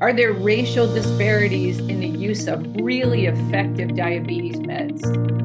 Are there racial disparities in the use of really effective diabetes meds?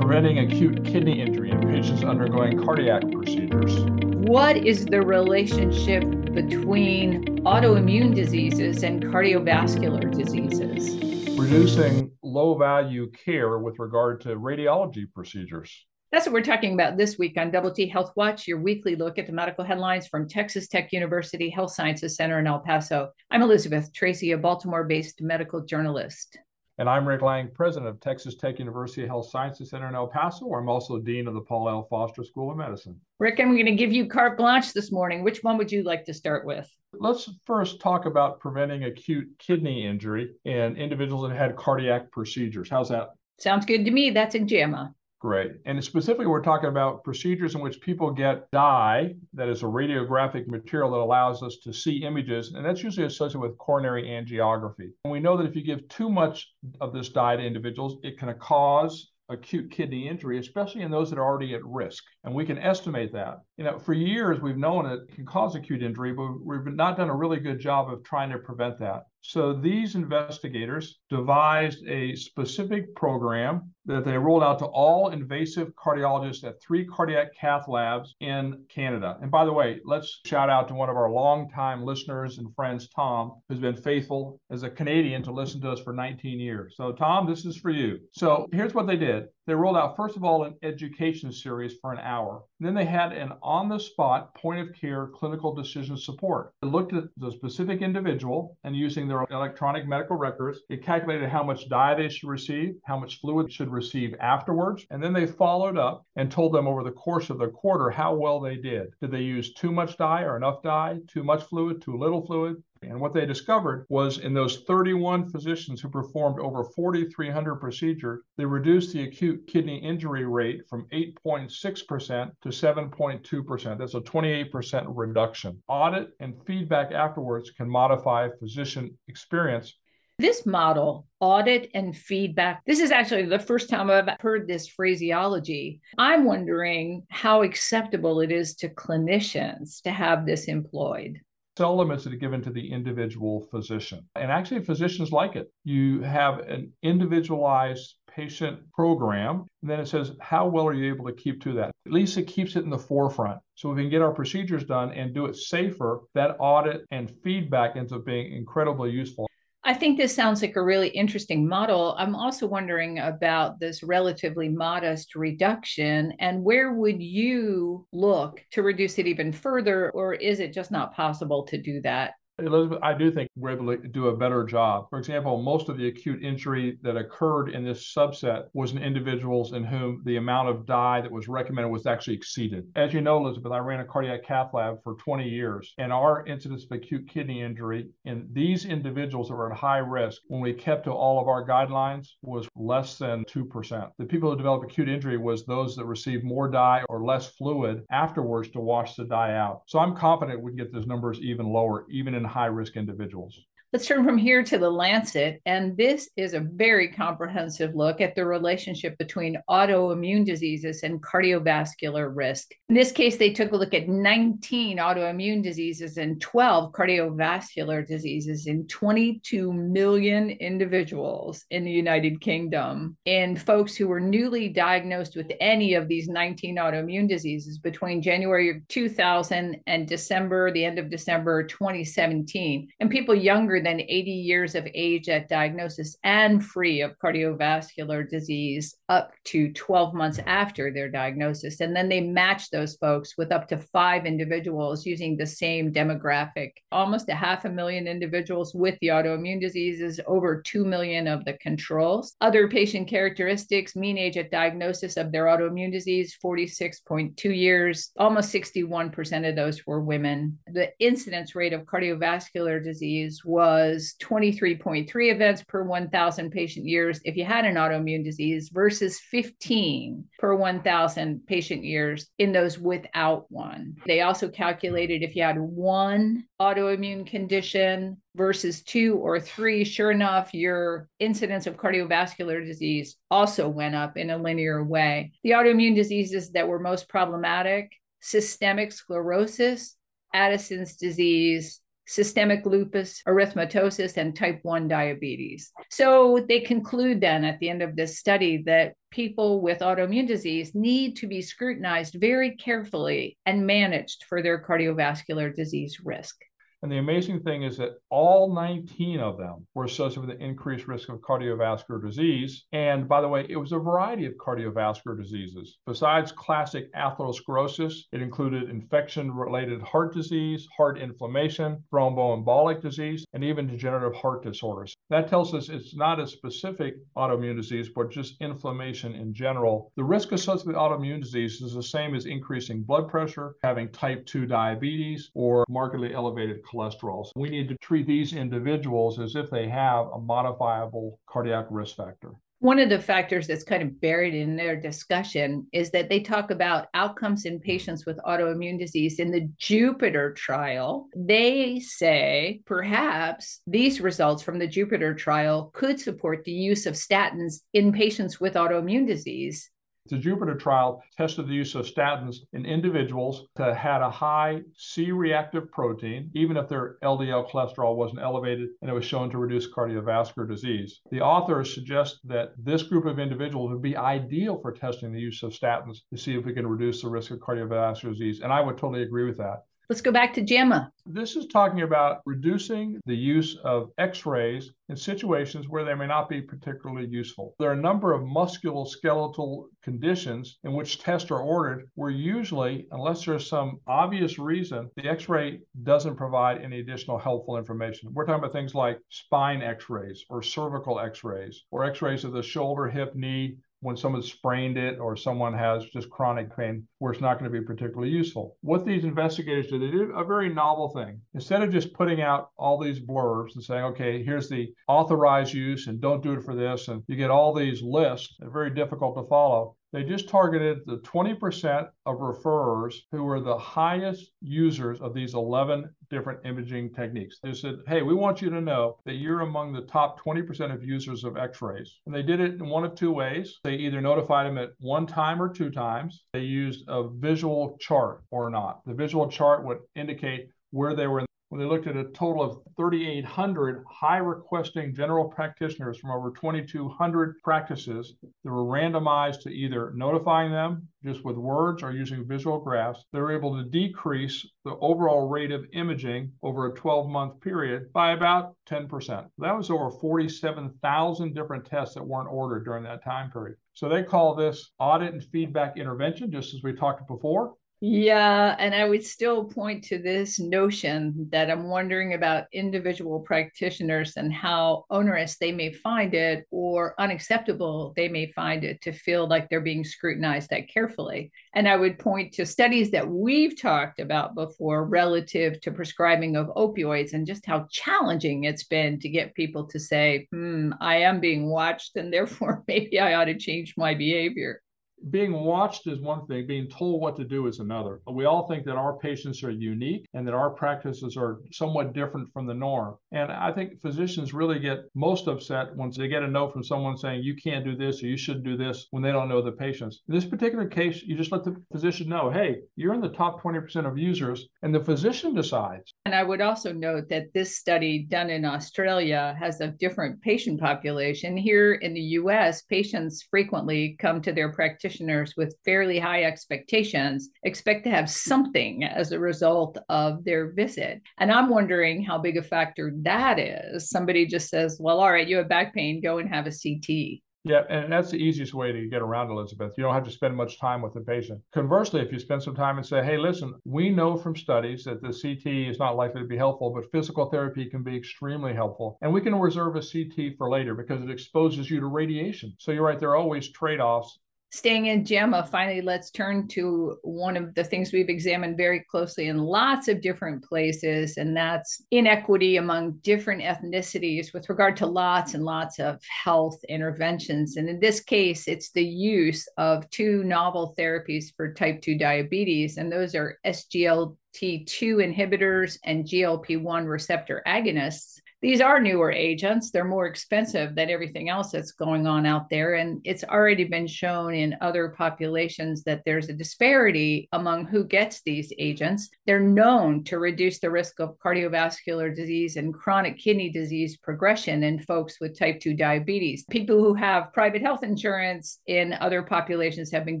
Preventing acute kidney injury in patients undergoing cardiac procedures. What is the relationship between autoimmune diseases and cardiovascular diseases? Reducing low value care with regard to radiology procedures. That's what we're talking about this week on Double T Health Watch, your weekly look at the medical headlines from Texas Tech University Health Sciences Center in El Paso. I'm Elizabeth Tracy, a Baltimore based medical journalist. And I'm Rick Lange, president of Texas Tech University Health Sciences Center in El Paso, where I'm also dean of the Paul L. Foster School of Medicine. Rick, I'm going to give you carte blanche this morning. Which one would you like to start with? Let's first talk about preventing acute kidney injury in individuals that had cardiac procedures. How's that? Sounds good to me. That's in JAMA. Great. And specifically, we're talking about procedures in which people get dye, that is a radiographic material that allows us to see images, and that's usually associated with coronary angiography. And we know that if you give too much of this dye to individuals, it can cause acute kidney injury, especially in those that are already at risk. And we can estimate that. You know, for years we've known it can cause acute injury, but we've not done a really good job of trying to prevent that. So these investigators devised a specific program that they rolled out to all invasive cardiologists at three cardiac cath labs in Canada. And by the way, let's shout out to one of our longtime listeners and friends, Tom, who's been faithful as a Canadian to listen to us for 19 years. So, Tom, this is for you. So here's what they did. They rolled out, first of all, an education series for an hour. Then they had an on the spot point of care clinical decision support. It looked at the specific individual and using their electronic medical records, it calculated how much dye they should receive, how much fluid should receive afterwards. And then they followed up and told them over the course of the quarter how well they did. Did they use too much dye or enough dye, too much fluid, too little fluid? And what they discovered was in those 31 physicians who performed over 4,300 procedures, they reduced the acute kidney injury rate from 8.6% to 7.2%. That's a 28% reduction. Audit and feedback afterwards can modify physician experience this model, audit and feedback, this is actually the first time I've heard this phraseology. I'm wondering how acceptable it is to clinicians to have this employed seldom is it given to the individual physician. And actually, physicians like it. You have an individualized patient program, and then it says, how well are you able to keep to that? At least it keeps it in the forefront. So we can get our procedures done and do it safer, that audit and feedback ends up being incredibly useful. I think this sounds like a really interesting model. I'm also wondering about this relatively modest reduction and where would you look to reduce it even further, or is it just not possible to do that? Elizabeth, I do think we're able to do a better job. For example, most of the acute injury that occurred in this subset was in individuals in whom the amount of dye that was recommended was actually exceeded. As you know, Elizabeth, I ran a cardiac cath lab for 20 years, and our incidence of acute kidney injury in these individuals that were at high risk, when we kept to all of our guidelines, was less than 2%. The people who developed acute injury was those that received more dye or less fluid afterwards to wash the dye out. So I'm confident we can get those numbers even lower, even in high risk individuals. Let's turn from here to the Lancet. And this is a very comprehensive look at the relationship between autoimmune diseases and cardiovascular risk. In this case, they took a look at 19 autoimmune diseases and 12 cardiovascular diseases in 22 million individuals in the United Kingdom. And folks who were newly diagnosed with any of these 19 autoimmune diseases between January 2000 and December, the end of December 2017. And people younger than 80 years of age at diagnosis and free of cardiovascular disease up to 12 months after their diagnosis. And then they match those folks with up to five individuals using the same demographic. Almost a half a million individuals with the autoimmune diseases, over 2 million of the controls. Other patient characteristics mean age at diagnosis of their autoimmune disease 46.2 years. Almost 61% of those were women. The incidence rate of cardiovascular disease was was 23.3 events per 1,000 patient years if you had an autoimmune disease versus 15 per 1,000 patient years in those without one. They also calculated if you had one autoimmune condition versus two or three, sure enough, your incidence of cardiovascular disease also went up in a linear way. The autoimmune diseases that were most problematic systemic sclerosis, Addison's disease, systemic lupus erythematosus, and type 1 diabetes. So they conclude then at the end of this study that people with autoimmune disease need to be scrutinized very carefully and managed for their cardiovascular disease risk. And the amazing thing is that all 19 of them were associated with an increased risk of cardiovascular disease. And by the way, it was a variety of cardiovascular diseases. Besides classic atherosclerosis, it included infection related heart disease, heart inflammation, thromboembolic disease, and even degenerative heart disorders. That tells us it's not a specific autoimmune disease, but just inflammation in general. The risk associated with autoimmune disease is the same as increasing blood pressure, having type 2 diabetes, or markedly elevated cholesterol. So we need to treat these individuals as if they have a modifiable cardiac risk factor. One of the factors that's kind of buried in their discussion is that they talk about outcomes in patients with autoimmune disease in the Jupiter trial. They say perhaps these results from the Jupiter trial could support the use of statins in patients with autoimmune disease the Jupiter trial tested the use of statins in individuals that had a high C reactive protein, even if their LDL cholesterol wasn't elevated, and it was shown to reduce cardiovascular disease. The authors suggest that this group of individuals would be ideal for testing the use of statins to see if we can reduce the risk of cardiovascular disease. And I would totally agree with that. Let's go back to JAMA. This is talking about reducing the use of x rays in situations where they may not be particularly useful. There are a number of musculoskeletal conditions in which tests are ordered where usually, unless there's some obvious reason, the x ray doesn't provide any additional helpful information. We're talking about things like spine x rays or cervical x rays or x rays of the shoulder, hip, knee, when someone sprained it or someone has just chronic pain where it's not going to be particularly useful. What these investigators do, they do a very novel thing. Instead of just putting out all these blurbs and saying, okay, here's the authorized use and don't do it for this, and you get all these lists, they're very difficult to follow. They just targeted the 20% of referrers who were the highest users of these 11 different imaging techniques. They said, hey, we want you to know that you're among the top 20% of users of x rays. And they did it in one of two ways. They either notified them at one time or two times. They used a visual chart or not. The visual chart would indicate where they were in when they looked at a total of 3,800 high requesting general practitioners from over 2,200 practices that were randomized to either notifying them just with words or using visual graphs, they were able to decrease the overall rate of imaging over a 12 month period by about 10%. That was over 47,000 different tests that weren't ordered during that time period. So they call this audit and feedback intervention, just as we talked before. Yeah, and I would still point to this notion that I'm wondering about individual practitioners and how onerous they may find it or unacceptable they may find it to feel like they're being scrutinized that carefully. And I would point to studies that we've talked about before relative to prescribing of opioids and just how challenging it's been to get people to say, hmm, I am being watched and therefore maybe I ought to change my behavior being watched is one thing, being told what to do is another. We all think that our patients are unique and that our practices are somewhat different from the norm. And I think physicians really get most upset once they get a note from someone saying, you can't do this or you should do this when they don't know the patients. In this particular case, you just let the physician know, hey, you're in the top 20% of users, and the physician decides. And I would also note that this study done in Australia has a different patient population. Here in the US, patients frequently come to their practitioner practitioners with fairly high expectations expect to have something as a result of their visit. And I'm wondering how big a factor that is. Somebody just says, well, all right, you have back pain, go and have a CT. Yeah, and that's the easiest way to get around Elizabeth. You don't have to spend much time with the patient. Conversely, if you spend some time and say, hey, listen, we know from studies that the CT is not likely to be helpful, but physical therapy can be extremely helpful. And we can reserve a CT for later because it exposes you to radiation. So you're right, there are always trade offs staying in JAMA, finally, let's turn to one of the things we've examined very closely in lots of different places, and that's inequity among different ethnicities with regard to lots and lots of health interventions. And in this case, it's the use of two novel therapies for type 2 diabetes, and those are SGLT2 inhibitors and GLP 1 receptor agonists these are newer agents. They're more expensive than everything else that's going on out there. And it's already been shown in other populations that there's a disparity among who gets these agents. They're known to reduce the risk of cardiovascular disease and chronic kidney disease progression in folks with type 2 diabetes. People who have private health insurance in other populations have been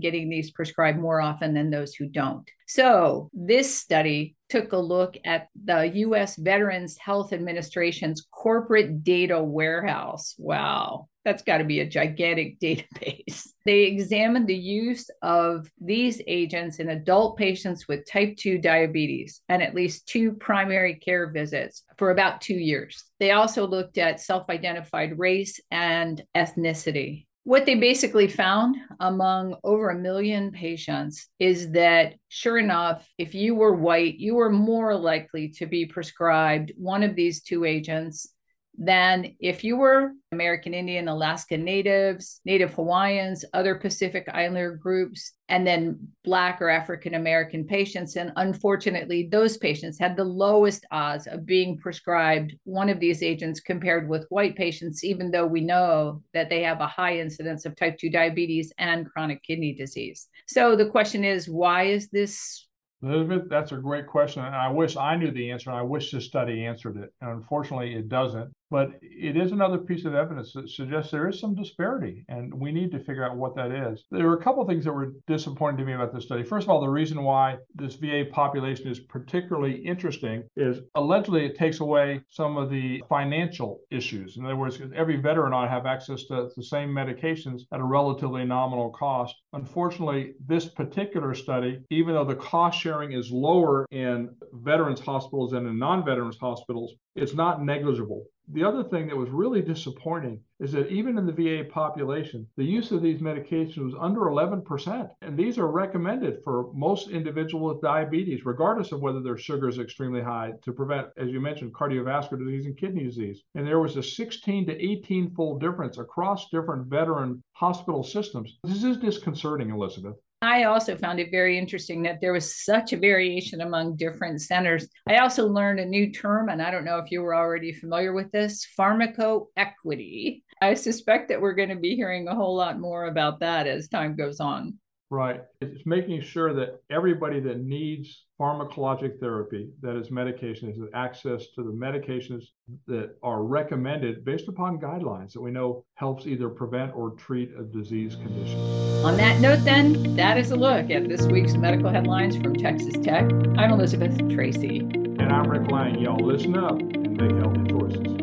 getting these prescribed more often than those who don't. So, this study took a look at the US Veterans Health Administration's corporate data warehouse. Wow, that's got to be a gigantic database. They examined the use of these agents in adult patients with type 2 diabetes and at least two primary care visits for about two years. They also looked at self identified race and ethnicity what they basically found among over a million patients is that sure enough, if you were white, you were more likely to be prescribed one of these two agents than if you were American Indian, Alaska Natives, Native Hawaiians, other Pacific Islander groups, and then Black or African American patients. And unfortunately, those patients had the lowest odds of being prescribed one of these agents compared with white patients, even though we know that they have a high incidence of type 2 diabetes and chronic kidney disease. So the question is why is this Elizabeth, that's a great question. And I wish I knew the answer, and I wish this study answered it. And unfortunately, it doesn't. But it is another piece of evidence that suggests there is some disparity, and we need to figure out what that is. There were a couple of things that were disappointing to me about this study. First of all, the reason why this VA population is particularly interesting is allegedly it takes away some of the financial issues. In other words, every veteran ought to have access to the same medications at a relatively nominal cost. Unfortunately, this particular study, even though the cost sharing is lower in veterans hospitals than in non veterans hospitals, it's not negligible. The other thing that was really disappointing is that even in the VA population, the use of these medications was under 11%. And these are recommended for most individuals with diabetes, regardless of whether their sugar is extremely high, to prevent, as you mentioned, cardiovascular disease and kidney disease. And there was a 16 to 18 fold difference across different veteran hospital systems. This is disconcerting, Elizabeth. I also found it very interesting that there was such a variation among different centers. I also learned a new term, and I don't know if you were already familiar with this pharmacoequity. I suspect that we're going to be hearing a whole lot more about that as time goes on. Right. It's making sure that everybody that needs pharmacologic therapy, that is medication, has access to the medications that are recommended based upon guidelines that we know helps either prevent or treat a disease condition. On that note, then, that is a look at this week's medical headlines from Texas Tech. I'm Elizabeth Tracy. And I'm Rick Lange. Y'all listen up and make healthy choices.